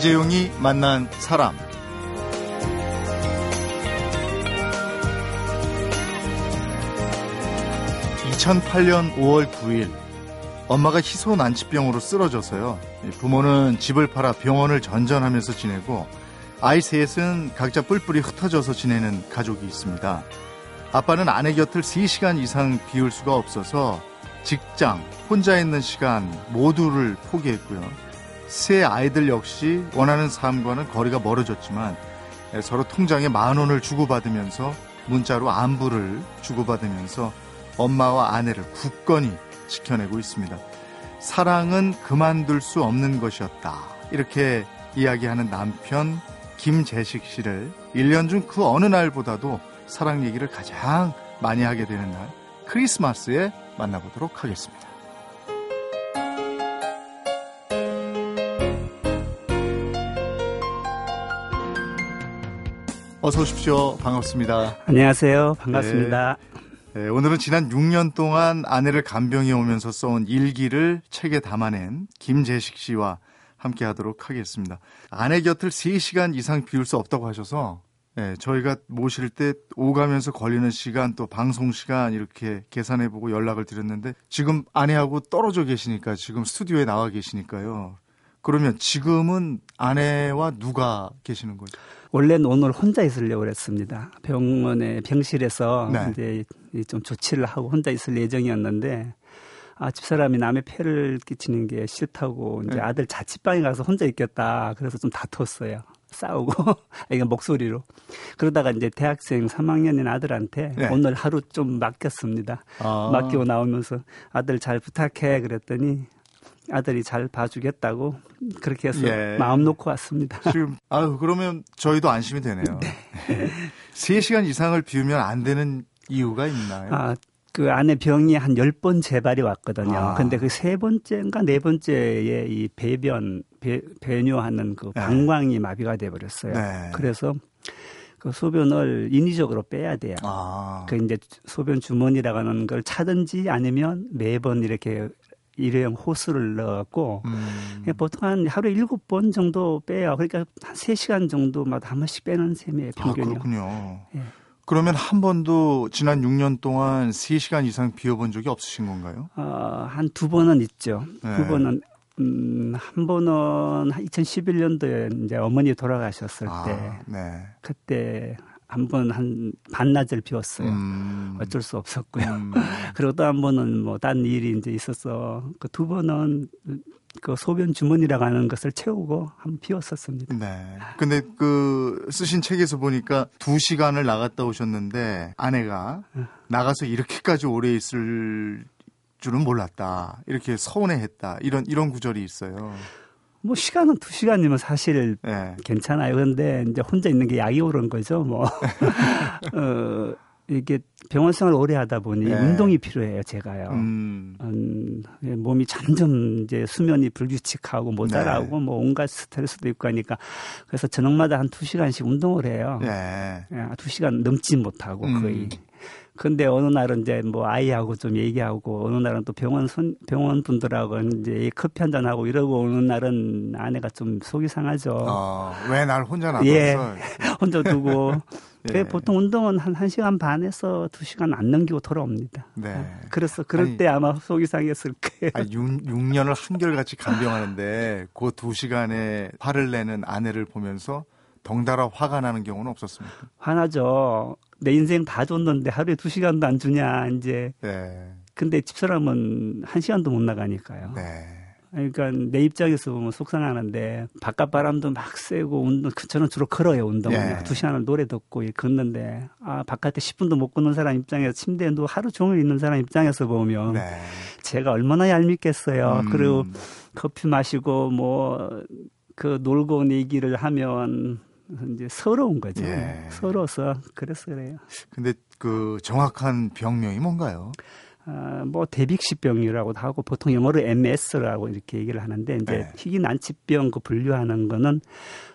이재용이 만난 사람. (2008년 5월 9일) 엄마가 희소 난치병으로 쓰러져서요. 부모는 집을 팔아 병원을 전전하면서 지내고 아이 셋은 각자 뿔뿔이 흩어져서 지내는 가족이 있습니다. 아빠는 아내 곁을 3시간 이상 비울 수가 없어서 직장, 혼자 있는 시간 모두를 포기했고요. 세 아이들 역시 원하는 삶과는 거리가 멀어졌지만 서로 통장에 만 원을 주고받으면서 문자로 안부를 주고받으면서 엄마와 아내를 굳건히 지켜내고 있습니다. 사랑은 그만둘 수 없는 것이었다. 이렇게 이야기하는 남편 김재식 씨를 1년 중 그 어느 날보다도 사랑 얘기를 가장 많이 하게 되는 날 크리스마스에 만나보도록 하겠습니다. 어서 오십시오. 반갑습니다. 안녕하세요. 반갑습니다. 네. 네, 오늘은 지난 6년 동안 아내를 간병해 오면서 써온 일기를 책에 담아낸 김재식 씨와 함께 하도록 하겠습니다. 아내 곁을 3시간 이상 비울 수 없다고 하셔서 네, 저희가 모실 때 오가면서 걸리는 시간 또 방송 시간 이렇게 계산해 보고 연락을 드렸는데 지금 아내하고 떨어져 계시니까 지금 스튜디오에 나와 계시니까요. 그러면 지금은 아내와 누가 계시는 거죠? 원래는 오늘 혼자 있으려고 그랬습니다. 병원에 병실에서 네. 이제 좀 조치를 하고 혼자 있을 예정이었는데 아, 집사람이 남의 폐를 끼치는 게 싫다고 이제 네. 아들 자취방에 가서 혼자 있겠다. 그래서 좀 다퉜어요. 싸우고 이게 목소리로 그러다가 이제 대학생 3학년인 아들한테 네. 오늘 하루 좀 맡겼습니다. 아. 맡기고 나오면서 아들 잘 부탁해 그랬더니 아들이 잘 봐주겠다고 그렇게 해서 예. 마음 놓고 왔습니다. 지금 아유 그러면 저희도 안심이 되네요. 네. 3시간 이상을 비우면 안 되는 이유가 있나요? 아, 그 안에 병이 한 10번 재발이 왔거든요. 아. 근데 그 세 번째인가 네 번째에 이 배변, 배, 배뇨하는 그 네. 방광이 네. 마비가 돼 버렸어요. 네. 그래서 그 소변을 인위적으로 빼야 돼요. 아. 그 이제 소변 주머니라고 하는 걸 차든지 아니면 매번 이렇게 일회용 호스를 넣었고 음. 보통 한 하루에 일곱 번 정도 빼요. 그러니까 한 세 시간 정도마다 한 번씩 빼는 셈이에요, 아, 평균이. 아, 그렇군요. 예. 그러면 한 번도 지난 6년 동안 3시간 이상 비워본 적이 없으신 건가요? 어, 한 두 번은 있죠. 네. 두 번은 음, 한 번은 2011년도에 이제 어머니 돌아가셨을 아, 때 네. 그때 한 번 한 반나절 비웠어요. 음. 어쩔 수 없었고요. 음. 그리고 또 한 번은 뭐 딴 일이 이제 있어서 그두 번은 그 소변 주머니라고 하는 것을 채우고 한번 비웠었습니다. 네. 근데 그 쓰신 책에서 보니까 두 시간을 나갔다 오셨는데 아내가 어. 나가서 이렇게까지 오래 있을 줄은 몰랐다. 이렇게 서운해했다. 이런 이런 구절이 있어요. 뭐 시간은 두 시간이면 사실 네. 괜찮아요. 그런데 이제 혼자 있는 게 약이 오른 거죠. 뭐 어, 이게 병원 생활 오래 하다 보니 네. 운동이 필요해요. 제가요. 음. 음, 몸이 점점 이제 수면이 불규칙하고 모자라고 네. 뭐 온갖 스트레스도 있고 하니까 그래서 저녁마다 한 두 시간씩 운동을 해요. 네. 예, 두 시간 넘지 못하고 음. 거의. 근데 어느 날은 이제 뭐 아이하고 좀 얘기하고 어느 날은 또 병원 손, 병원 분들하고 이제 커피 한잔 하고 이러고 어느 날은 아내가 좀 속이 상하죠. 어, 왜날 혼자 놔둬서? 예, 혼자 두고. 예. 보통 운동은 한 1시간 반에서 2시간 안 넘기고 돌아옵니다. 네. 그래서 그럴 아니, 때 아마 속이 상했을 거예요. 아니, 6, 6년을 한결같이 간병하는데 그 2시간에 화를 내는 아내를 보면서 덩달아 화가 나는 경우는 없었습니까? 화나죠. 내 인생 다 줬는데 하루에 두 시간도 안 주냐, 이제. 네. 근데 집사람은 한 시간도 못 나가니까요. 네. 그러니까 내 입장에서 보면 속상하는데 바깥 바람도 막 쐬고 운동 저는 주로 걸어요 운동을 예. 두 시간을 노래 듣고 걷는데 아 바깥에 10분도 못 걷는 사람 입장에서 침대에 누워 하루 종일 있는 사람 입장에서 보면 네. 제가 얼마나 얄밉겠어요. 음. 그리고 커피 마시고 뭐 그 놀고 내기를 하면 이제 서러운 거죠. 예. 서러워서 그래서 그래요. 근데 그 정확한 병명이 뭔가요? 아, 뭐 데빅씨병이라고도 하고 보통 영어로 MS라고 이렇게 얘기를 하는데 이제 네. 희귀 난치병 그 분류하는 거는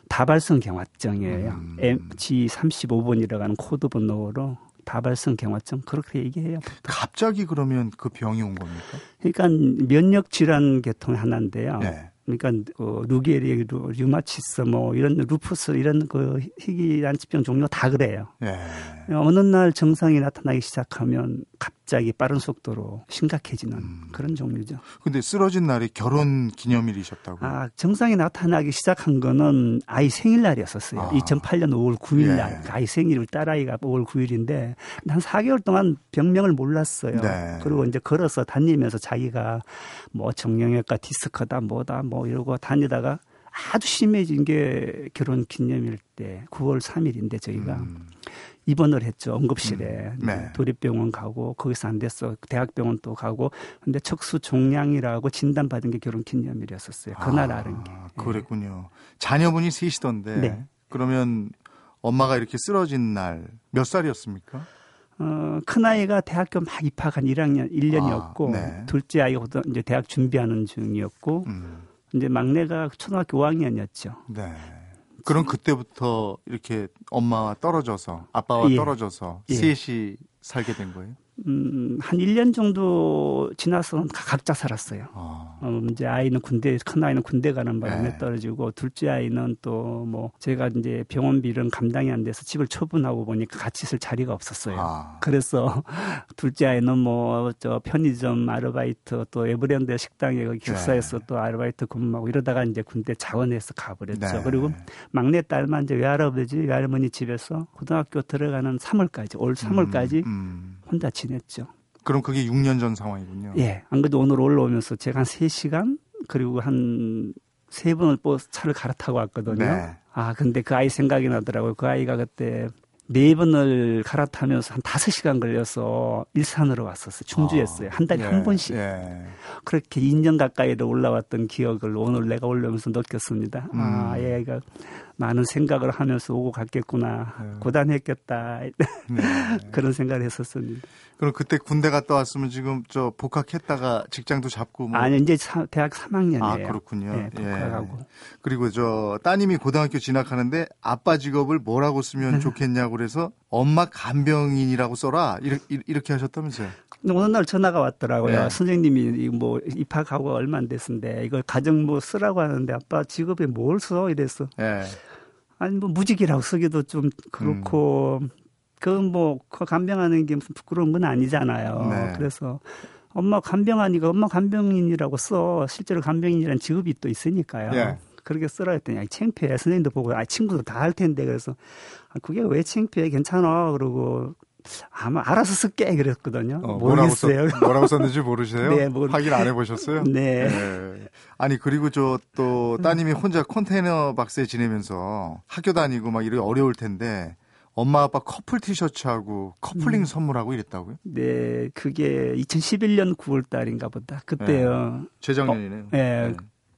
다발성 경화증이에요. 음. G35번이라고 하는 코드 번호로 다발성 경화증 그렇게 얘기해요. 보통. 갑자기 그러면 그 병이 온 겁니까? 그러니까 면역 질환 계통의 하나인데요. 네. 그러니까 어, 루게리, 류마치스, 뭐 이런 루푸스 이런 그 희귀 안치병 종류 다 그래요. 예. 어느 날 증상이 나타나기 시작하면 갑 자기 빠른 속도로 심각해지는 음. 그런 종류죠. 근데 쓰러진 날이 결혼 기념일이셨다고? 아, 증상이 나타나기 시작한 거는 아이 생일날이었었어요. 아. 2008년 5월 9일 날. 예. 아이 생일을 딸아이가 5월 9일인데 한 4개월 동안 병명을 몰랐어요. 네. 그리고 이제 걸어서 다니면서 자기가 뭐 정형외과 디스크다 뭐다 뭐 이러고 다니다가 아주 심해진 게 결혼 기념일 때 9월 3일인데 저희가 음. 입원을 했죠 응급실에 음. 네. 도립병원 가고 거기서 안 됐어 대학병원 또 가고 근데 척수 종양이라고 진단 받은 게 결혼 기념일이었었어요 그날 아, 알은 게 예. 그랬군요 자녀분이 셋이던데 네. 그러면 엄마가 이렇게 쓰러진 날 몇 살이었습니까? 어, 큰아이가 대학교 막 입학한 1학년, 1년이었고, 아, 네. 둘째 아이가 이제 대학 준비하는 중이었고, 음. 이제 막내가 초등학교 5학년이었죠. 네. 그럼 그때부터 이렇게 엄마와 떨어져서 아빠와 예. 떨어져서 예. 셋이 살게 된 거예요? 음, 한 1년 정도 지나서 각자 살았어요. 아. 어, 이제 아이는 군대, 큰 아이는 군대 가는 바람에 네. 떨어지고, 둘째 아이는 또 뭐, 제가 이제 병원비는 감당이 안 돼서 집을 처분하고 보니까 같이 있을 자리가 없었어요. 아. 그래서 둘째 아이는 뭐, 저 편의점 아르바이트 또 에브랜드 식당에 기숙사에서 네. 또 아르바이트 근무하고 이러다가 이제 군대 자원해서 가버렸죠. 네. 그리고 막내 딸만 이제 외할아버지, 외할머니 집에서 고등학교 들어가는 3월까지, 올 3월까지 음, 음. 혼자 지냈죠. 그럼 그게 6년 전 상황이군요. 예. 안 그래도 오늘 올라오면서 제가 한 3시간 그리고 한 세 번을 버스 차를 갈아타고 왔거든요. 네. 아, 근데 그 아이 생각이 나더라고요. 그 아이가 그때 네 번을 갈아타면서 한 다섯 시간 걸려서 일산으로 왔었어요. 충주였어요. 한 달에 예, 한 번씩. 예. 그렇게 2년 가까이로 올라왔던 기억을 오늘 내가 올라오면서 느꼈습니다. 음. 아, 얘가 많은 생각을 하면서 오고 갔겠구나. 네. 고단했겠다. 네. 그런 생각을 했었습니다. 그럼 그때 군대 갔다 왔으면 지금 저 복학했다가 직장도 잡고 뭐 아니 이제 사, 대학 3학년이에요. 아 그렇군요. 네, 복학하고. 예. 그리고 저 따님이 고등학교 진학하는데 아빠 직업을 뭐라고 쓰면 좋겠냐고 그래서 엄마 간병인이라고 써라 이렇게, 이렇게 하셨다면서요? 어느 날 전화가 왔더라고요. 네. 선생님이 뭐 입학하고 얼마 안 됐는데 이걸 가정부 쓰라고 하는데 아빠 직업에 뭘 써? 이랬어. 네. 아니 뭐 무직이라고 쓰기도 좀 그렇고 음. 뭐 간병하는 게 무슨 부끄러운 건 아니잖아요. 네. 그래서 엄마 간병하니까 엄마 간병인이라고 써. 실제로 간병인이라는 직업이 또 있으니까요. 네. 그렇게 쓰라 했더니 아이 창피해. 선생님도 보고 아 친구도 다 할 텐데 그래서 아, 그게 왜 창피해? 괜찮아. 그러고 아마 알아서 쓸게 그랬거든요. 어, 모르겠어요. 뭐라고, 써, 뭐라고 썼는지 모르세요? 네, 모르... 확인 안 해보셨어요? 네. 네. 아니 그리고 저 또 따님이 혼자 컨테이너 박스에 지내면서 학교 다니고 막 이렇게 어려울 텐데 엄마 아빠 커플 티셔츠하고 커플링 음. 선물하고 이랬다고요? 네, 그게 2011년 9월 달인가 보다. 그때요. 네. 재작년이네요. 어, 네. 네.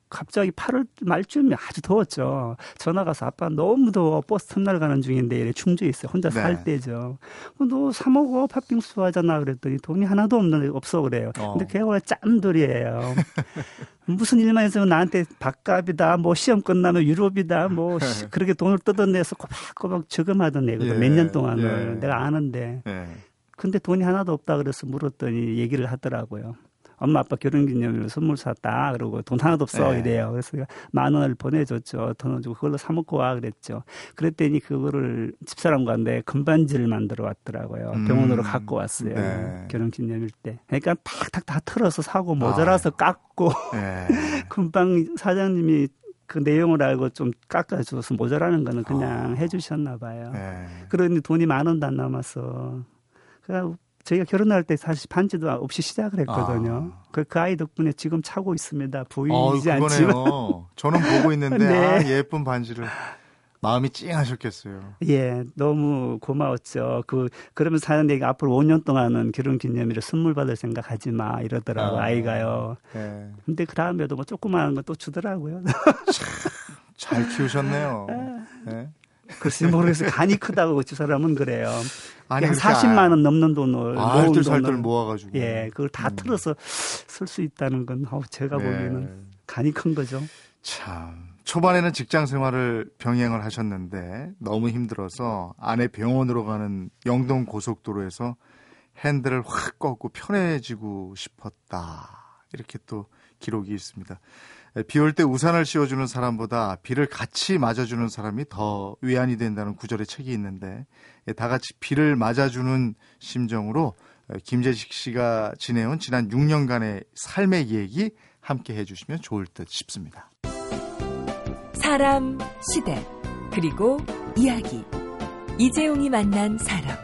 갑자기 8월 말쯤에 아주 더웠죠. 전화 가서 아빠 너무 더워 버스 터미널 가는 중인데 이래 충주에 있어요. 혼자 네. 살 때죠. 너 사 먹어 팥빙수 하잖아 그랬더니 돈이 하나도 없는 없어 그래요. 어. 근데 걔가 원래 짬돌이에요. 무슨 일만 있으면 나한테 밥값이다, 뭐 시험 끝나면 유럽이다, 뭐 그렇게 돈을 뜯어내서 꼬박꼬박 저금하던 애거든. 예. 몇년 동안을 예. 내가 아는데. 예. 근데 돈이 하나도 없다 그래서 물었더니 얘기를 하더라고요. 엄마 아빠 결혼기념일 선물 샀다. 그러고 돈 하나도 없어. 네. 이래요. 그래서 만 원을 보내줬죠. 돈을 주고 그걸로 사 먹고 와. 그랬죠. 그랬더니 그거를 집사람과 내 금반지를 만들어 왔더라고요. 음. 병원으로 갖고 왔어요. 네. 결혼기념일 때. 그러니까 팍탁 다 털어서 사고 모자라서 아. 깎고 네. 금방 사장님이 그 내용을 알고 좀 깎아줘서 모자라는 거는 그냥 어. 해주셨나 봐요. 네. 그러니 돈이 만 원도 안 남았어. 그러니까 저희가 결혼할 때 사실 반지도 없이 시작을 했거든요. 아. 그, 그 아이 덕분에 지금 차고 있습니다. 보이지 어, 않지만. 저는 보고 있는데 네. 아, 예쁜 반지를 마음이 찡하셨겠어요. 예, 너무 고마웠죠. 그 그러면 사연 얘기 앞으로 5년 동안은 결혼 기념일에 선물 받을 생각 하지 마 이러더라고 아, 이가요 네. 근데 그 다음에도 뭐 조그마한 거 또 주더라고요. 잘 키우셨네요. 네. 글쎄 모르겠어요. 간이 크다고 그 사람은 그래요. 아니, 한 40만 원 넘는 돈을 아, 돈을 모아가지고 예, 그걸 다 음. 틀어서 쓸 수 있다는 건 어, 제가 네. 보기에는 간이 큰 거죠. 참 초반에는 직장 생활을 병행을 하셨는데 너무 힘들어서 아내 병원으로 가는 영동 고속도로에서 핸들을 확 꺾고 편해지고 싶었다 이렇게 또 기록이 있습니다. 비 올 때 우산을 씌워주는 사람보다 비를 같이 맞아주는 사람이 더 위안이 된다는 구절의 책이 있는데 다 같이 비를 맞아주는 심정으로 김재식 씨가 지내온 지난 6년간의 삶의 얘기 함께 해주시면 좋을 듯 싶습니다. 사람, 시대, 그리고 이야기. 이재용이 만난 사람.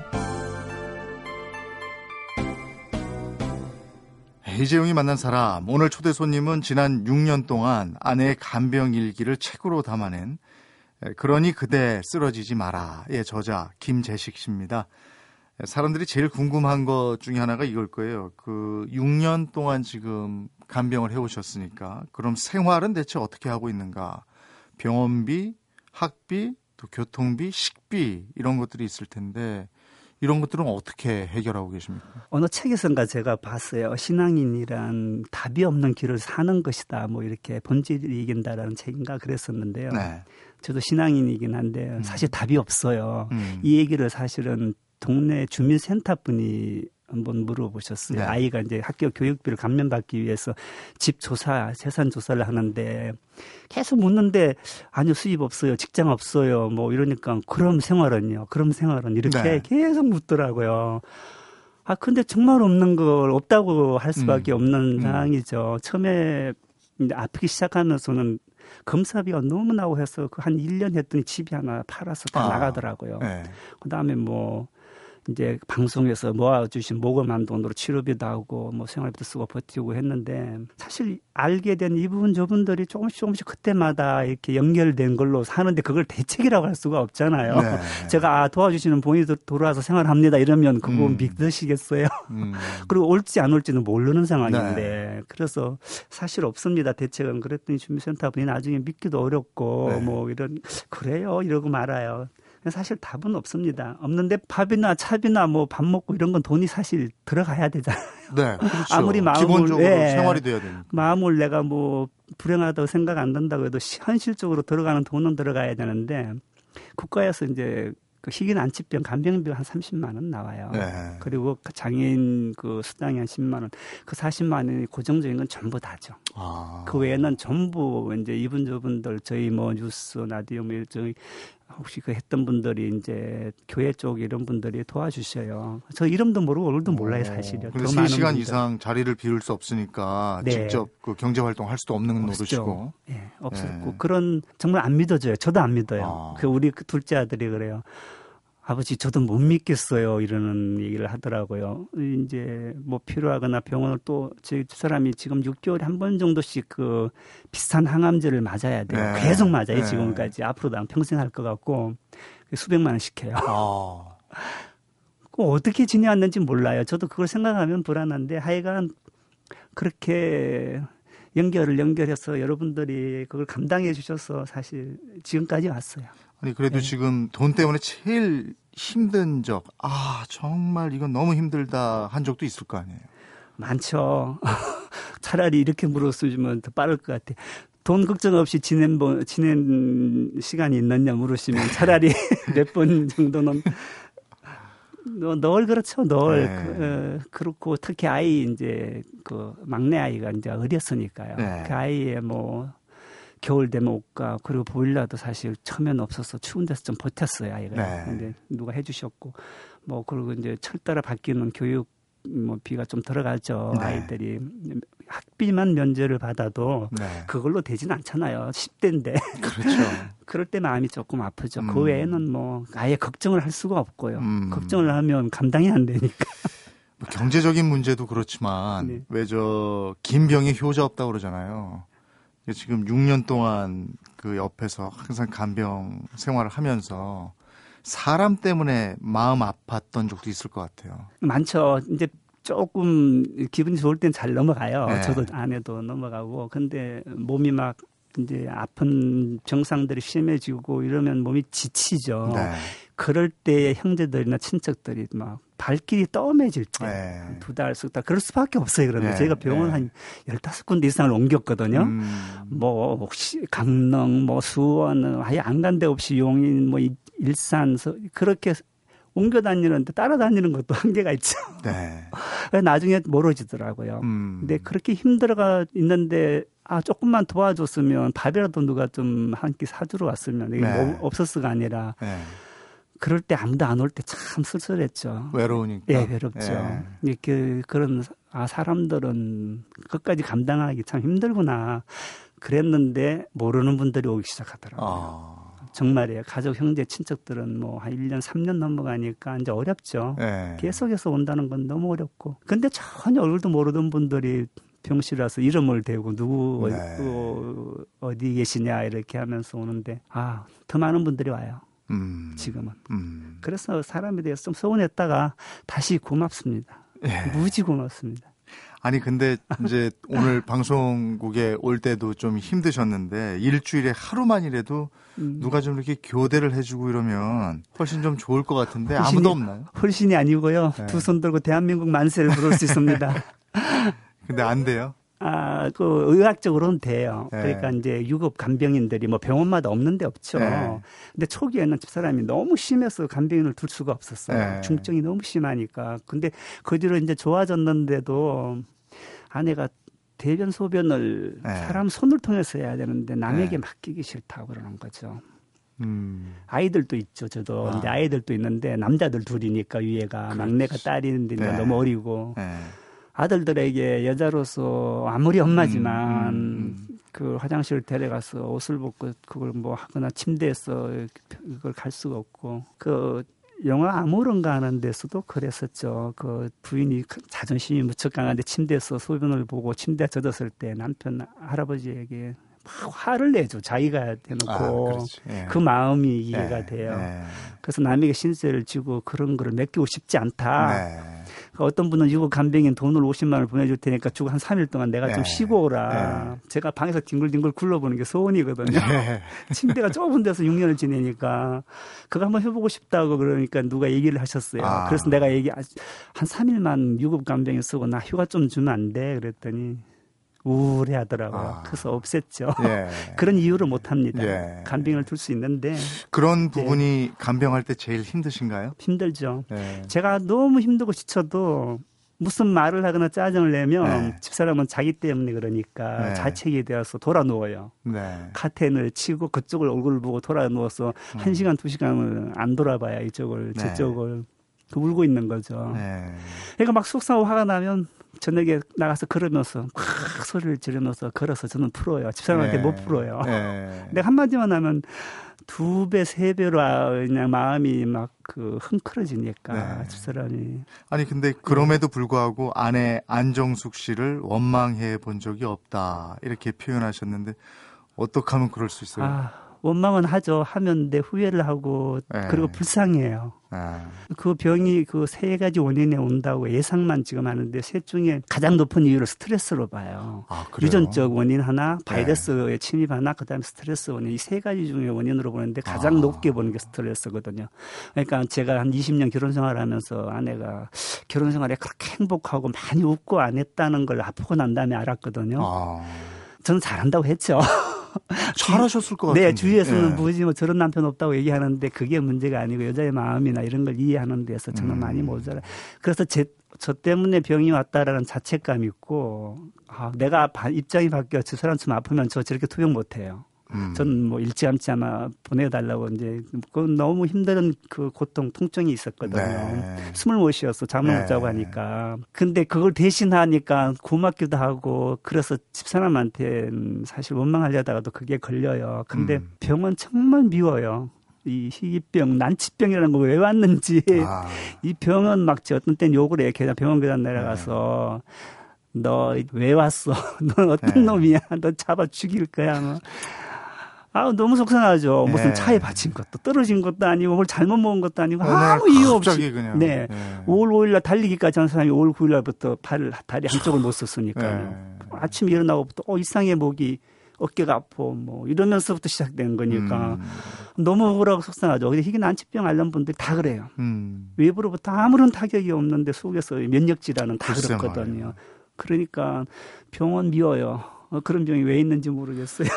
이재용이 만난 사람. 오늘 초대 손님은 지난 6년 동안 아내의 간병 일기를 책으로 담아낸 그러니 그대 쓰러지지 마라의 저자 김재식 씨입니다. 사람들이 제일 궁금한 것 중에 하나가 이걸 거예요. 그 6년 동안 지금 간병을 해오셨으니까 그럼 생활은 대체 어떻게 하고 있는가? 병원비, 학비, 또 교통비, 식비 이런 것들이 있을 텐데 이런 것들은 어떻게 해결하고 계십니까? 어느 책에선가 제가 봤어요. 신앙인이란 답이 없는 길을 사는 것이다. 뭐 이렇게 본질이 이긴다라는 책인가 그랬었는데요. 네. 저도 신앙인이긴 한데 음. 사실 답이 없어요. 음. 이 얘기를 사실은 동네 주민센터 분이 한번 물어보셨어요. 네. 아이가 이제 학교 교육비를 감면받기 위해서 집 조사, 재산 조사를 하는데 계속 묻는데 아니요 수입 없어요, 직장 없어요, 뭐 이러니까 그럼 생활은요, 그럼 생활은 이렇게 네. 계속 묻더라고요. 아 근데 정말 없는 걸 없다고 할 수밖에 음. 없는 음. 상황이죠. 처음에 이제 아프기 시작하면서는 검사비가 너무 나고 해서 그 한 1년 했더니 집이 하나 팔아서 다 아. 나가더라고요. 네. 그 다음에 뭐 이제 방송에서 모아주신 모금한 돈으로 치료비도 하고 뭐 생활비도 쓰고 버티고 했는데 사실 알게 된 이분 저분들이 조금씩 조금씩 그때마다 이렇게 연결된 걸로 사는데 그걸 대책이라고 할 수가 없잖아요. 네. 제가 아, 도와주시는 분이 돌아와서 생활합니다 이러면 그거 음. 믿으시겠어요? 음. 그리고 올지 안 올지는 모르는 상황인데 네. 그래서 사실 없습니다 대책은 그랬더니 주민센터 분이 나중에 믿기도 어렵고 네. 뭐 이런 그래요 이러고 말아요. 사실 답은 없습니다. 없는데 밥이나 차비나 뭐 밥 먹고 이런 건 돈이 사실 들어가야 되잖아요. 네, 그렇죠. 아무리 마음을 기본적으로 네, 생활이 돼야 되니까. 마음을 내가 뭐 불행하다고 생각 안 든다고 해도 현실적으로 들어가는 돈은 들어가야 되는데 국가에서 이제 그 희귀 난치병 간병비가 한 30만 원 나와요. 네. 그리고 그 장애인 그 수당이 한 10만 원. 그 40만 원이 고정적인 건 전부 다죠. 아. 그 외에는 전부 이제 이분 저분들 저희 뭐 뉴스 라디오 뭐 저희 혹시 그 했던 분들이 이제 교회 쪽 이런 분들이 도와주셔요. 저 이름도 모르고 얼굴도 몰라요, 사실은. 그래서 3시간 이상 자리를 비울 수 없으니까 네. 직접 그 경제 활동 할 수도 없는 노릇이고. 예, 없었고 네. 그런 정말 안 믿어져요. 저도 안 믿어요. 아. 그 우리 그 둘째 아들이 그래요. 아버지 저도 못 믿겠어요 이러는 얘기를 하더라고요. 이제 뭐 필요하거나 병원을 또 제 사람이 지금 6개월에 한 번 정도씩 그 비슷한 항암제를 맞아야 돼요. 네. 계속 맞아요 네. 지금까지 앞으로도 평생 할 것 같고 수백만 원씩 해요. 어. 어떻게 지내왔는지 몰라요. 저도 그걸 생각하면 불안한데 하여간 그렇게 연결을 연결해서 여러분들이 그걸 감당해 주셔서 사실 지금까지 왔어요. 아니 그래도 네. 지금 돈 때문에 제일 힘든 적, 아 정말 이건 너무 힘들다 한 적도 있을 거 아니에요. 많죠. 차라리 이렇게 물었으면 더 빠를 것 같아. 돈 걱정 없이 지낸 번 지낸 시간이 있느냐 물으시면 차라리 몇 번 정도는 널 그렇죠. 널 네. 그, 어, 그렇고 특히 아이 이제 그 막내 아이가 이제 어렸으니까요. 네. 그 아이의 뭐 겨울 되면 옷가 그리고 보일러도 사실 처음엔 없어서 추운 데서 좀 버텼어요 아이가. 네. 근데 누가 해주셨고 뭐 그리고 이제 철 따라 바뀌는 교육 뭐 비가 좀 들어가죠 네. 아이들이 학비만 면제를 받아도 네. 그걸로 되진 않잖아요 10대인데 그렇죠 그럴 때 마음이 조금 아프죠 그 음. 그 외에는 뭐 아예 걱정을 할 수가 없고요 음. 걱정을 하면 감당이 안 되니까 뭐 경제적인 문제도 그렇지만 네. 왜저 김병이 효자 없다 고 그러잖아요 지금 6년 동안 그 옆에서 항상 간병 생활을 하면서 사람 때문에 마음 아팠던 적도 있을 것 같아요. 많죠. 이제 조금 기분이 좋을 땐 잘 넘어가요. 네. 저도 아내도 넘어가고. 근데 몸이 막 이제 아픈 증상들이 심해지고 이러면 몸이 지치죠. 네. 그럴 때 형제들이나 친척들이 막 발길이 떠매질 때, 네. 두 달, 석 달, 그럴 수밖에 없어요. 그런데 네. 제가 병원 네. 한 열다섯 군데 이상을 옮겼거든요. 음. 뭐, 혹시 강릉, 뭐, 수원, 아예 안 간 데 없이 용인, 뭐, 일산, 그렇게 옮겨 다니는데 따라다니는 것도 한계가 있죠. 네. 나중에 멀어지더라고요. 음. 근데 그렇게 힘들어가 있는데 아 조금만 도와줬으면 밥이라도 누가 좀 한 끼 사주러 왔으면 이게 네. 뭐 없었어가 아니라 네. 그럴 때 아무도 안 올 때 참 쓸쓸했죠. 외로우니까. 예, 외롭죠. 예. 이렇게 그런 아 사람들은 끝까지 감당하기 참 힘들구나. 그랬는데 모르는 분들이 오기 시작하더라고요. 아. 정말이에요. 가족, 형제, 친척들은 뭐 한 1년, 3년 넘어가니까 이제 어렵죠. 예. 계속해서 온다는 건 너무 어렵고. 근데 전혀 얼굴도 모르던 분들이 병실에 서 이름을 대고 누구 네. 어, 어디 계시냐 이렇게 하면서 오는데 아 더 많은 분들이 와요. 음. 지금은. 음. 그래서 사람에 대해서 좀 서운했다가 다시 고맙습니다. 예. 무지 고맙습니다. 아니 근데 이제 오늘 방송국에 올 때도 좀 힘드셨는데 일주일에 하루만이라도 음. 누가 좀 이렇게 교대를 해주고 이러면 훨씬 좀 좋을 것 같은데 훨씬이, 아무도 없나요? 훨씬이 아니고요. 네. 두손 들고 대한민국 만세를 부를 수 있습니다. 근데 안 돼요? 아, 그 의학적으로는 돼요. 네. 그러니까 이제 유급 간병인들이 뭐 병원마다 없는데 없죠. 네. 근데 초기에는 집사람이 너무 심해서 간병인을 둘 수가 없었어요. 네. 중증이 너무 심하니까. 근데 그 뒤로 이제 좋아졌는데도 아내가 대변 소변을 네. 사람 손을 통해서 해야 되는데 남에게 네. 맡기기 싫다고 그러는 거죠. 음. 아이들도 있죠. 저도 아. 이제 아이들도 있는데 남자들 둘이니까 위에가 그렇지. 막내가 딸인데 네. 너무 어리고 네. 아들들에게 여자로서 아무리 엄마지만 음, 음, 음. 그 화장실 데려가서 옷을 벗고 그걸 뭐 하거나 침대에서 그걸 갈 수가 없고 그 영화 아무런가 하는 데서도 그랬었죠. 그 부인이 자존심이 무척 강한데 침대에서 소변을 보고 침대에 젖었을 때 남편 할아버지에게 막 화를 내죠. 자기가 대놓고 아, 예. 그 마음이 이해가 네, 돼요. 네. 그래서 남에게 신세를 지고 그런 거를 맡기고 싶지 않다. 네. 그러니까 어떤 분은 유급 간병인 돈을 50만 원을 보내줄 테니까 주고 한 3일 동안 내가 네. 좀 쉬고 오라. 네. 제가 방에서 딩글딩글 굴러보는 게 소원이거든요. 네. 침대가 좁은 데서 6년을 지내니까 그거 한번 해보고 싶다고 그러니까 누가 얘기를 하셨어요. 아. 그래서 내가 얘기 한 3일만 유급 간병인 쓰고 나 휴가 좀 주면 안 돼? 그랬더니 우울해 하더라고요. 아. 그래서 없앴죠. 예. 그런 이유를 못 합니다. 예. 간병을 둘 수 있는데. 그런 예. 부분이 예. 간병할 때 제일 힘드신가요? 힘들죠. 예. 제가 너무 힘들고 지쳐도 무슨 말을 하거나 짜증을 내면 네. 집사람은 자기 때문에 그러니까 네. 자책이 되어서 돌아 누워요. 네. 카텐을 치고 그쪽을 얼굴을 보고 돌아 누워서 음. 한 시간 두 시간을 안 돌아봐야 이쪽을 네. 저쪽을 그 울고 있는 거죠. 네. 그러니까 막 속상하고 화가 나면 저녁에 나가서 걸으면서 막 소리를 지르면서 걸어서 저는 풀어요. 집사람한테 네. 못 풀어요. 네. 내가 한마디만 하면 두 배, 세 배로 그냥 마음이 막 그 흥크러지니까 네. 집사람이. 아니 근데 그럼에도 불구하고 아내 안정숙 씨를 원망해 본 적이 없다 이렇게 표현하셨는데 어떻게 하면 그럴 수 있어요? 아, 원망은 하죠. 하면 내 후회를 하고 네. 그리고 불쌍해요. 네. 그 병이 그 세 가지 원인에 온다고 예상만 지금 하는데 셋 중에 가장 높은 이유를 스트레스로 봐요. 아, 유전적 원인 하나, 네. 바이러스의 네. 침입 하나, 그다음에 스트레스 원인 이 세 가지 중에 원인으로 보는데 가장 아. 높게 보는 게 스트레스거든요. 그러니까 제가 한 20년 결혼 생활하면서 아내가 결혼 생활에 그렇게 행복하고 많이 웃고 안 했다는 걸 아프고 난 다음에 알았거든요. 아. 저는 잘한다고 했죠. 잘하셨을 것 같아요. 네, 주위에서는 네. 뭐지 뭐 저런 남편 없다고 얘기하는데 그게 문제가 아니고 여자의 마음이나 이런 걸 이해하는 데서 저는 음. 많이 모자라. 그래서 제, 저 때문에 병이 왔다라는 자책감이 있고 아, 내가 입장이 바뀌어 저 사람처럼 아프면 저 저렇게 투병 못 해요. 음. 저는 뭐 일찌감치 아마 보내달라고 이제 그건 너무 힘든 그 고통 통증이 있었거든요. 네. 숨을 못 쉬었어 잠을 네. 못 자고 하니까. 근데 그걸 대신하니까 고맙기도 하고 그래서 집사람한테 사실 원망하려다가도 그게 걸려요. 근데 음. 병은 정말 미워요. 이 희귀병, 난치병이라는 거 왜 왔는지 아. 이 병은 막 어떤 땐 욕을 해. 계단 병원 계단 내려가서 네. 너왜 왔어? 넌 어떤 네. 놈이야? 너 잡아 죽일 거야. 뭐. 아, 너무 속상하죠. 무슨 네. 차에 받친 것도 떨어진 것도 아니고 뭘 잘못 먹은 것도 아니고 아무 이유 없이. 그냥. 네. 네. 5월 5일 날 달리기까지 한 사람이 5월 9일 날부터 팔, 다리 한쪽을 못 썼으니까요. 네. 아침 일어나고부터 어, 이상해 목이 어깨가 아파 뭐 이러면서부터 시작된 거니까 음. 너무 억울하고 속상하죠. 근데 희귀 난치병 앓는 분들 다 그래요. 음. 외부로부터 아무런 타격이 없는데 속에서 면역 질환은 다 그렇거든요. 그러니까 병원 미워요. 어, 그런 병이 왜 있는지 모르겠어요.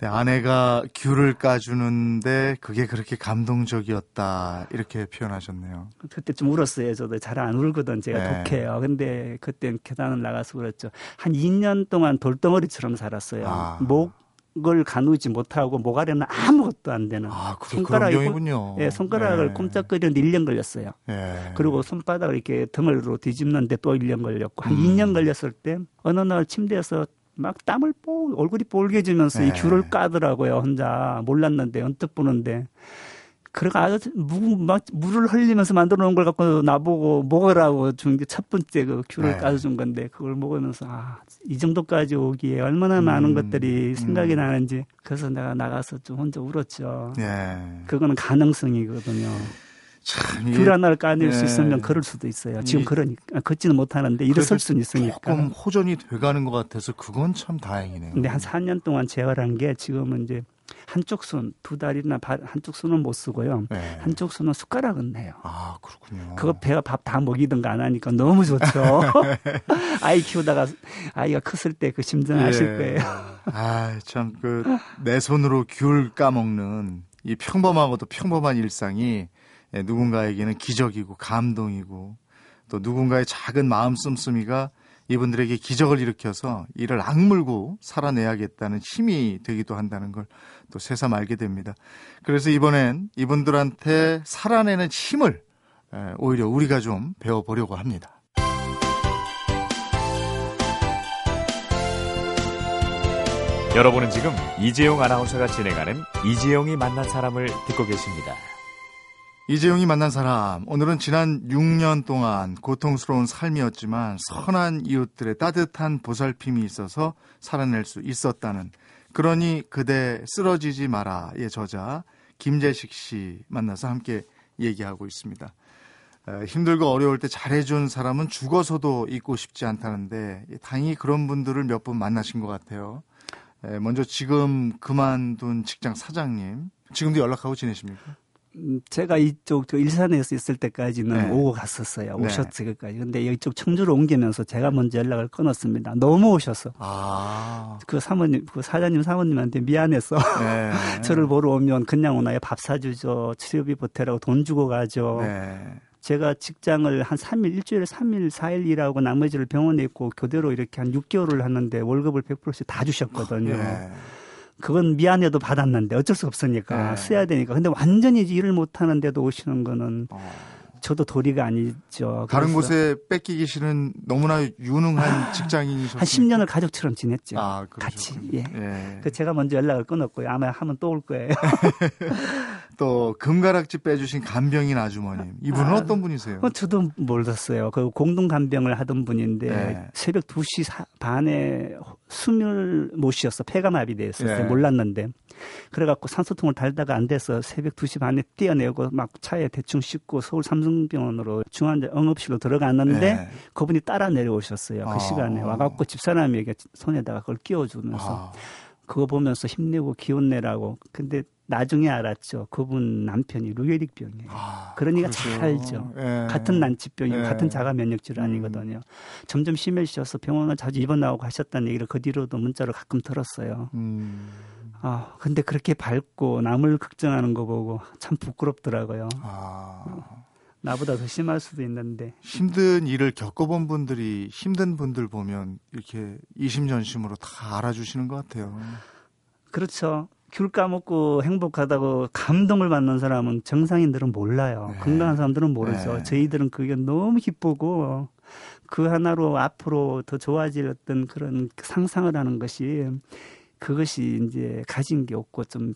네, 아내가 귤을 까주는데 그게 그렇게 감동적이었다 이렇게 표현하셨네요. 그때 좀 울었어요. 저도 잘 안 울거든 제가 네. 독해요. 근데 그때 계단을 나가서 울었죠. 한 2년 동안 돌덩어리처럼 살았어요. 아. 목을 가누지 못하고 목 아래는 아무것도 안 되는. 아, 손가락이군요. 예, 손가락을 네. 꼼짝거리는데 1년 걸렸어요. 네. 그리고 손바닥을 이렇게 등으로 뒤집는데 또 1년 걸렸고 한 음. 2년 걸렸을 때 어느 날 침대에서 막 땀을 뽀 얼굴이 뻘개지면서 네. 이 귤을 까더라고요 혼자 몰랐는데 언뜻 보는데 그러가 아주 무, 막 물을 흘리면서 만들어 놓은 걸 갖고 나보고 먹으라고 준 게 첫 번째 그 귤을 네. 까서 준 건데 그걸 먹으면서 아, 이 정도까지 오기에 얼마나 많은 음, 것들이 생각이 음. 나는지 그래서 내가 나가서 좀 혼자 울었죠. 네. 그거는 가능성이거든요. 참, 귤 하나를 까낼 네. 수 있으면 그럴 수도 있어요. 지금 그러니까 걷지는 못하는데 일어설 수는 있으니까. 조금 호전이 돼가는 것 같아서 그건 참 다행이네요. 근데 한 4년 동안 재활한 게 지금은 이제 한쪽 손, 두 다리나 한쪽 손은 못 쓰고요. 네. 한쪽 손은 숟가락은 해요. 아, 그렇군요. 그거 배가 밥 다 먹이든가 안 하니까 너무 좋죠. 아이 키우다가 아이가 컸을 때 그 심정 아실 예. 거예요. 아, 참, 그, 내 손으로 귤 까먹는 이 평범하고도 평범한 일상이 예, 누군가에게는 기적이고 감동이고 또 누군가의 작은 마음 씀씀이가 이분들에게 기적을 일으켜서 이를 악물고 살아내야겠다는 힘이 되기도 한다는 걸 또 새삼 알게 됩니다. 그래서 이번엔 이분들한테 살아내는 힘을 예, 오히려 우리가 좀 배워보려고 합니다. 여러분은 지금 이재용 아나운서가 진행하는 이재용이 만난 사람을 듣고 계십니다. 이재용이 만난 사람. 오늘은 지난 6년 동안 고통스러운 삶이었지만 선한 이웃들의 따뜻한 보살핌이 있어서 살아낼 수 있었다는 그러니 그대 쓰러지지 마라의 저자 김재식 씨 만나서 함께 얘기하고 있습니다. 힘들고 어려울 때 잘해준 사람은 죽어서도 잊고 싶지 않다는데 다행히 그런 분들을 몇 분 만나신 것 같아요. 먼저 지금 그만둔 직장 사장님 지금도 연락하고 지내십니까? 음, 제가 이쪽 저 일산에서 있을 때까지는 네. 오고 갔었어요. 네. 오셨지 그까지. 근데 이쪽 청주로 옮기면서 제가 먼저 연락을 끊었습니다. 너무 오셔서. 아. 그 사모님, 그 사장님 사모님한테 미안해서 네. 저를 보러 오면 그냥 오나요? 밥 사주죠. 치료비 보태라고 돈 주고 가죠. 네. 제가 직장을 한 3일, 일주일에 3일, 4일 일하고 나머지를 병원에 있고 교대로 이렇게 한 6개월을 하는데 월급을 100%씩 다 주셨거든요. 네. 그건 미안해도 받았는데 어쩔 수 없으니까 네. 써야 되니까. 근데 완전히 일을 못 하는데도 오시는 거는 어. 저도 도리가 아니죠. 다른 곳에 뺏기기 싫은 너무나 유능한 아, 직장인이셨어요. 한 10년을 가족처럼 지냈죠. 아, 같이. 예. 예. 그 제가 먼저 연락을 끊었고요. 아마 하면 또 올 거예요. 또 금가락지 빼주신 간병인 아주머님. 이분은 아, 어떤 분이세요? 어, 저도 몰랐어요. 그 공동 간병을 하던 분인데 네. 새벽 2시 반에 숨을 못 쉬었어. 폐가 마비 됐었어요. 네. 몰랐는데. 그래갖고 산소통을 달다가 안 돼서 새벽 2시 반에 뛰어내고 막 차에 대충 싣고 서울 삼성병원으로 중환자 응급실로 들어갔는데 네. 그분이 따라 내려오셨어요. 그 아. 시간에 와갖고 집사람에게 손에다가 그걸 끼워주면서 아. 그거 보면서 힘내고 기운 내라고. 근데 나중에 알았죠. 그분 남편이 루게릭 병이에요. 아, 그러니까 그렇죠. 잘 알죠. 예. 같은 난치병이 예. 같은 자가 면역 질환이거든요. 음. 점점 심해지셔서 병원을 자주 입원 나오고 하셨다는 얘기를 그 뒤로도 문자로 가끔 들었어요. 음. 아, 근데 그렇게 밝고 남을 걱정하는 거 보고 참 부끄럽더라고요. 아. 나보다 더 심할 수도 있는데. 힘든 일을 겪어본 분들이 힘든 분들 보면 이렇게 이심전심으로 다 알아주시는 것 같아요. 그렇죠. 귤 까먹고 행복하다고 감동을 받는 사람은 정상인들은 몰라요. 네. 건강한 사람들은 모르죠. 네. 저희들은 그게 너무 기쁘고 그 하나로 앞으로 더 좋아질 어떤 그런 상상을 하는 것이 그것이 이제 가진 게 없고 좀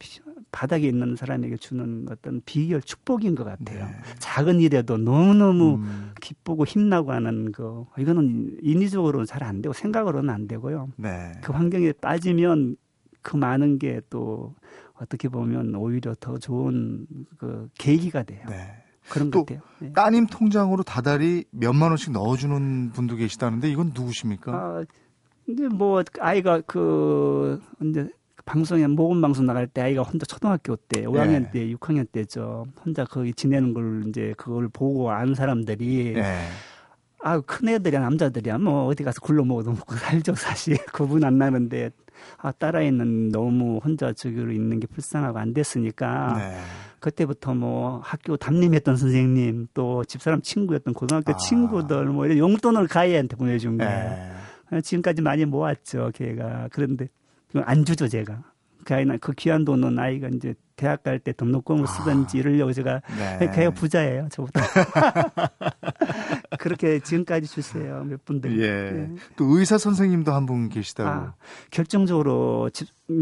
바닥에 있는 사람에게 주는 어떤 비결 축복인 것 같아요. 네. 작은 일에도 너무너무 음. 기쁘고 힘나고 하는 거 이거는 인위적으로는 잘 안 되고 생각으로는 안 되고요. 네. 그 환경에 빠지면 그 많은 게 또 어떻게 보면 오히려 더 좋은 그 계기가 돼요. 네. 그런 것 같아요. 네. 따님 통장으로 다달이 몇만 원씩 넣어주는 분도 계시다는데 이건 누구십니까? 아, 근데 뭐 아이가 그 이제 방송에 모금 방송 나갈 때 아이가 혼자 초등학교 때 5학년 네. 때 6학년 때죠 혼자 거기 지내는 걸 이제 그걸 보고 안 사람들이 네. 아, 큰 애들이야, 남자들이야. 뭐, 어디 가서 굴러 먹어도 먹고 살죠, 사실. 구분 안 나는데. 아, 딸아이는 너무 혼자 저기로 있는 게 불쌍하고 안 됐으니까. 네. 그때부터 뭐 학교 담임했던 선생님, 또 집사람 친구였던 고등학교 아. 친구들, 뭐 이런 용돈을 가해한테 보내준 거예요. 네. 지금까지 많이 모았죠, 걔가. 그런데 안 주죠, 제가. 그 아이는 그 귀한 돈은 아이가 이제 대학 갈 때 등록금을 쓰든지 아, 이러려고 제가 네. 걔가 부자예요 저보다 그렇게 지금까지 주세요 몇 분들 예. 네. 또 의사 선생님도 한 분 계시다고 아, 결정적으로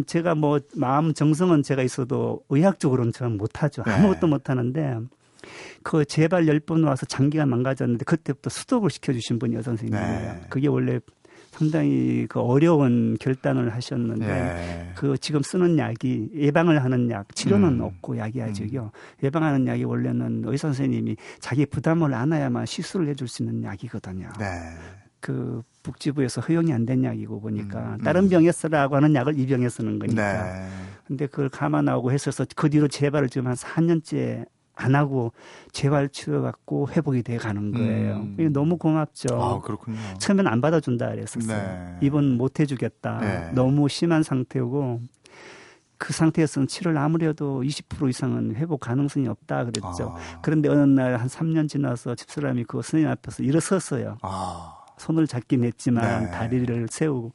제가 뭐 마음 정성은 제가 있어도 의학 적으로는 저는 못하죠 네. 아무것도 못하는데 그 제발 열 번 와서 장기가 망가졌는데 그때부터 수독을 시켜주신 분이요 선생님이에요 네. 그게 원래 상당히 그 어려운 결단을 하셨는데 예. 그 지금 쓰는 약이 예방을 하는 약, 치료는 음. 없고 약이 아직요. 음. 예방하는 약이 원래는 의사 선생님이 자기 부담을 안아야만 시술을 해줄 수 있는 약이거든요. 네. 그 복지부에서 허용이 안 된 약이고 보니까 음, 다른 병에 쓰라고 하는 약을 이 병에 쓰는 거니까. 네. 근데 그걸 감안하고 했어서 그 뒤로 재발을 지금 한 4년째 안 하고 재활 치료받고 회복이 돼 가는 거예요. 음. 너무 고맙죠. 아, 그렇군요. 처음엔 안 받아준다 그랬었어요. 네. 이번 못 해주겠다. 네. 너무 심한 상태고 그 상태에서는 치료를 아무리 해도 20% 이상은 회복 가능성이 없다 그랬죠. 아. 그런데 어느 날 한 3년 지나서 집사람이 그 선생님 앞에서 일어섰어요. 아. 손을 잡긴 했지만 네. 다리를 세우고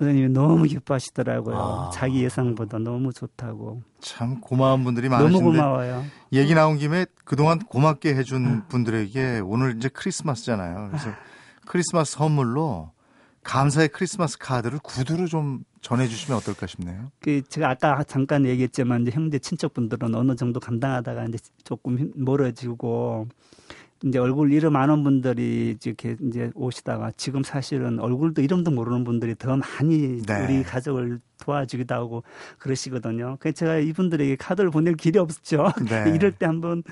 선생님이 너무 기뻐하시더라고요. 아. 자기 예상보다 너무 좋다고. 참 고마운 분들이 많으신데 너무 고마워요. 얘기 나온 김에 그동안 고맙게 해준 분들에게 오늘 이제 크리스마스잖아요. 그래서 크리스마스 선물로 감사의 크리스마스 카드를 구두로 좀 전해주시면 어떨까 싶네요. 그 제가 아까 잠깐 얘기했지만 이제 형제 친척분들은 어느 정도 감당하다가 이제 조금 멀어지고 이제 얼굴 이름 아는 분들이 이렇게 이제 오시다가 지금 사실은 얼굴도 이름도 모르는 분들이 더 많이 네. 우리 가족을 도와주기도 하고 그러시거든요. 그래서 제가 이분들에게 카드를 보낼 길이 없죠. 네. 이럴 때 한번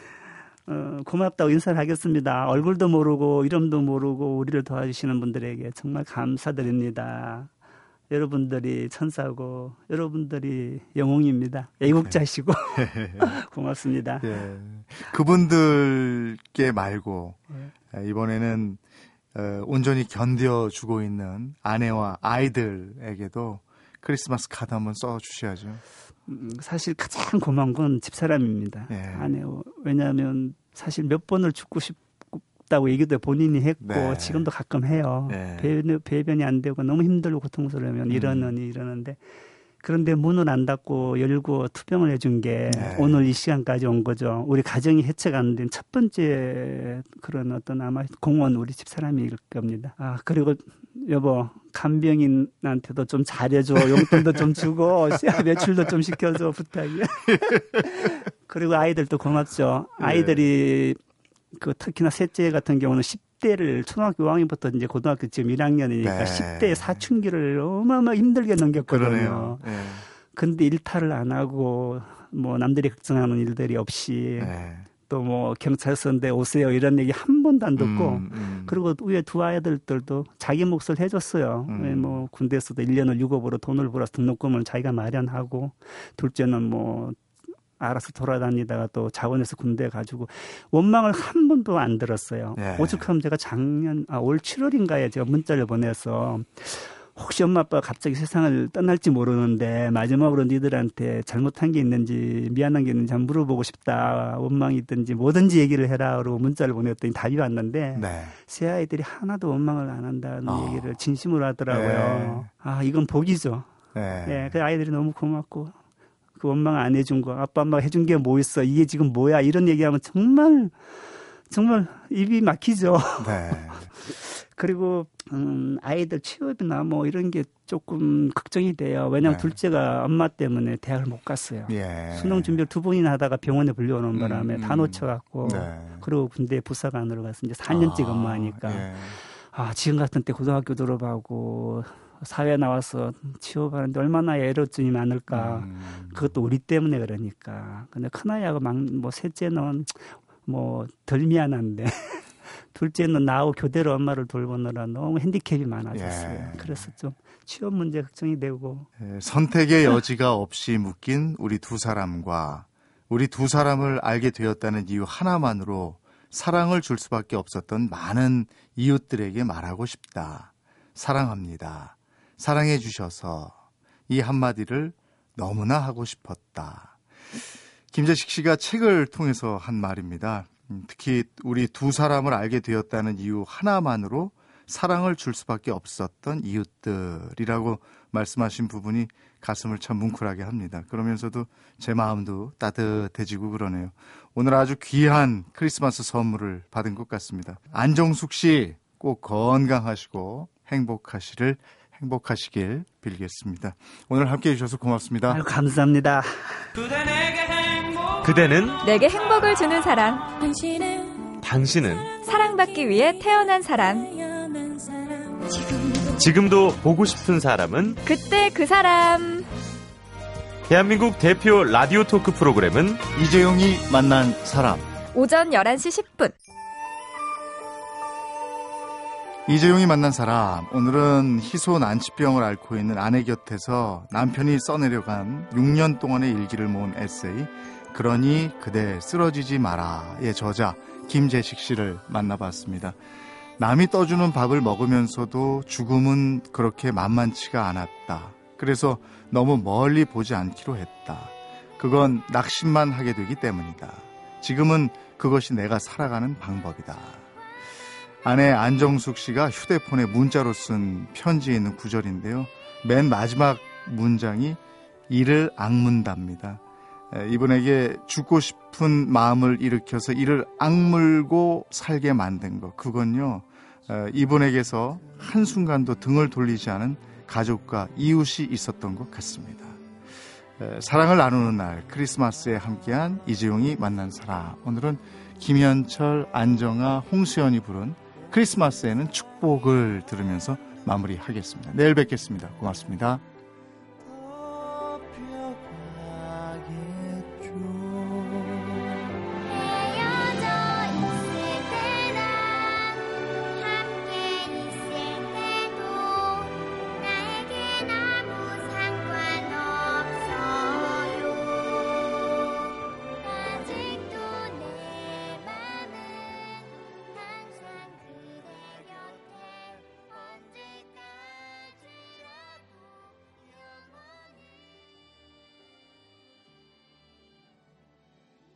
어, 고맙다고 인사를 하겠습니다. 얼굴도 모르고 이름도 모르고 우리를 도와주시는 분들에게 정말 감사드립니다. 여러분들이 천사고 여러분들이 영웅입니다. 애국자시고 고맙습니다. 예. 그분들께 말고 예. 이번에는 어, 온전히 견뎌주고 있는 아내와 아이들에게도 크리스마스 카드 한번 써 주셔야죠. 음, 사실 가장 고마운 건 집사람입니다. 예. 아내 왜냐하면 사실 몇 번을 죽고 싶 없다고 얘기도 본인이 했고 네. 지금도 가끔 해요. 네. 배변, 배변이 안 되고 너무 힘들고 고통스러우면 음. 이러느니 이러는데 그런데 문을 안 닫고 열고 투병을 해준 게 네. 오늘 이 시간까지 온 거죠. 우리 가정이 해체가 안 된 첫 번째 그런 어떤 아마 공원 우리 집 사람일 겁니다. 아 그리고 여보 간병인한테도 좀 잘해줘 용돈도 좀 주고 매출도 좀 시켜줘 부탁이야. 그리고 아이들도 고맙죠. 아이들이 그 특히나 셋째 같은 경우는 10대를 초등학교 5학년부터 이제 고등학교 지금 1학년이니까 네. 10대 사춘기를 어마어마하게 힘들게 넘겼거든요. 네. 근데 일탈을 안 하고 뭐 남들이 걱정하는 일들이 없이 네. 또뭐 경찰서인데 오세요 이런 얘기 한 번도 안 듣고 음, 음. 그리고 위에 두 아이들들도 자기 몫을 해줬어요. 음. 뭐 군대에서도 1년을 유급으로 돈을 벌어서 등록금을 자기가 마련하고 둘째는 뭐 알아서 돌아다니다가 또 자원에서 군대 가지고 원망을 한 번도 안 들었어요. 네. 오죽하면 제가 작년 아, 올 7월인가에 제가 문자를 보내서 혹시 엄마 아빠가 갑자기 세상을 떠날지 모르는데 마지막으로 니들한테 잘못한 게 있는지 미안한 게 있는지 한번 물어보고 싶다 원망이 있든지 뭐든지 얘기를 해라 그러고 문자를 보냈더니 답이 왔는데 네. 새 아이들이 하나도 원망을 안 한다는 어. 얘기를 진심으로 하더라고요. 네. 아 이건 복이죠. 네. 네. 그 아이들이 너무 고맙고 그 원망 안 해준 거, 아빠 엄마가 해준 게 뭐 있어? 이게 지금 뭐야? 이런 얘기하면 정말 정말 입이 막히죠. 네. 그리고 음, 아이들 취업이나 뭐 이런 게 조금 걱정이 돼요. 왜냐하면 네. 둘째가 엄마 때문에 대학을 못 갔어요. 예. 수능 준비를 두 번이나 하다가 병원에 불려오는 음, 바람에 음, 다 놓쳐갖고 네. 그리고 군대 부사관으로 가서 이제 4년째 아, 근무하니까 예. 아 지금 같은 때 고등학교 졸업하고 사회 나와서 취업하는데 얼마나 애로증이 많을까. 음. 그것도 우리 때문에 그러니까. 근데 큰아이하고 막, 뭐, 셋째는 뭐, 덜 미안한데. 둘째는 나하고 교대로 엄마를 돌보느라 너무 핸디캡이 많아졌어요. 예. 그래서 좀 취업 문제 걱정이 되고. 예, 선택의 여지가 없이 묶인 우리 두 사람과 우리 두 사람을 알게 되었다는 이유 하나만으로 사랑을 줄 수밖에 없었던 많은 이웃들에게 말하고 싶다. 사랑합니다. 사랑해 주셔서 이 한마디를 너무나 하고 싶었다. 김재식 씨가 책을 통해서 한 말입니다. 음, 특히 우리 두 사람을 알게 되었다는 이유 하나만으로 사랑을 줄 수밖에 없었던 이웃들이라고 말씀하신 부분이 가슴을 참 뭉클하게 합니다. 그러면서도 제 마음도 따뜻해지고 그러네요. 오늘 아주 귀한 크리스마스 선물을 받은 것 같습니다. 안정숙 씨 꼭 건강하시고 행복하시를 행복하시길 빌겠습니다. 오늘 함께 해주셔서 고맙습니다. 아유, 감사합니다. 그대는 내게 행복을 주는 사람. 당신은 사랑받기 위해 태어난 사람. 지금도 보고 싶은 사람은 그때 그 사람. 대한민국 대표 라디오 토크 프로그램은 이재용이 만난 사람. 오전 11시 10분. 이재용이 만난 사람. 오늘은 희소 난치병을 앓고 있는 아내 곁에서 남편이 써내려간 6년 동안의 일기를 모은 에세이 그러니 그대 쓰러지지 마라의 저자 김재식 씨를 만나봤습니다. 남이 떠주는 밥을 먹으면서도 죽음은 그렇게 만만치가 않았다. 그래서 너무 멀리 보지 않기로 했다. 그건 낙심만 하게 되기 때문이다. 지금은 그것이 내가 살아가는 방법이다. 아내 안정숙 씨가 휴대폰에 문자로 쓴 편지에 있는 구절인데요. 맨 마지막 문장이 이를 악문답니다. 이분에게 죽고 싶은 마음을 일으켜서 이를 악물고 살게 만든 것. 그건요, 이분에게서 한순간도 등을 돌리지 않은 가족과 이웃이 있었던 것 같습니다. 사랑을 나누는 날 크리스마스에 함께한 이재용이 만난 사람. 오늘은 김현철, 안정아, 홍수연이 부른 크리스마스에는 축복을 들으면서 마무리하겠습니다. 내일 뵙겠습니다. 고맙습니다.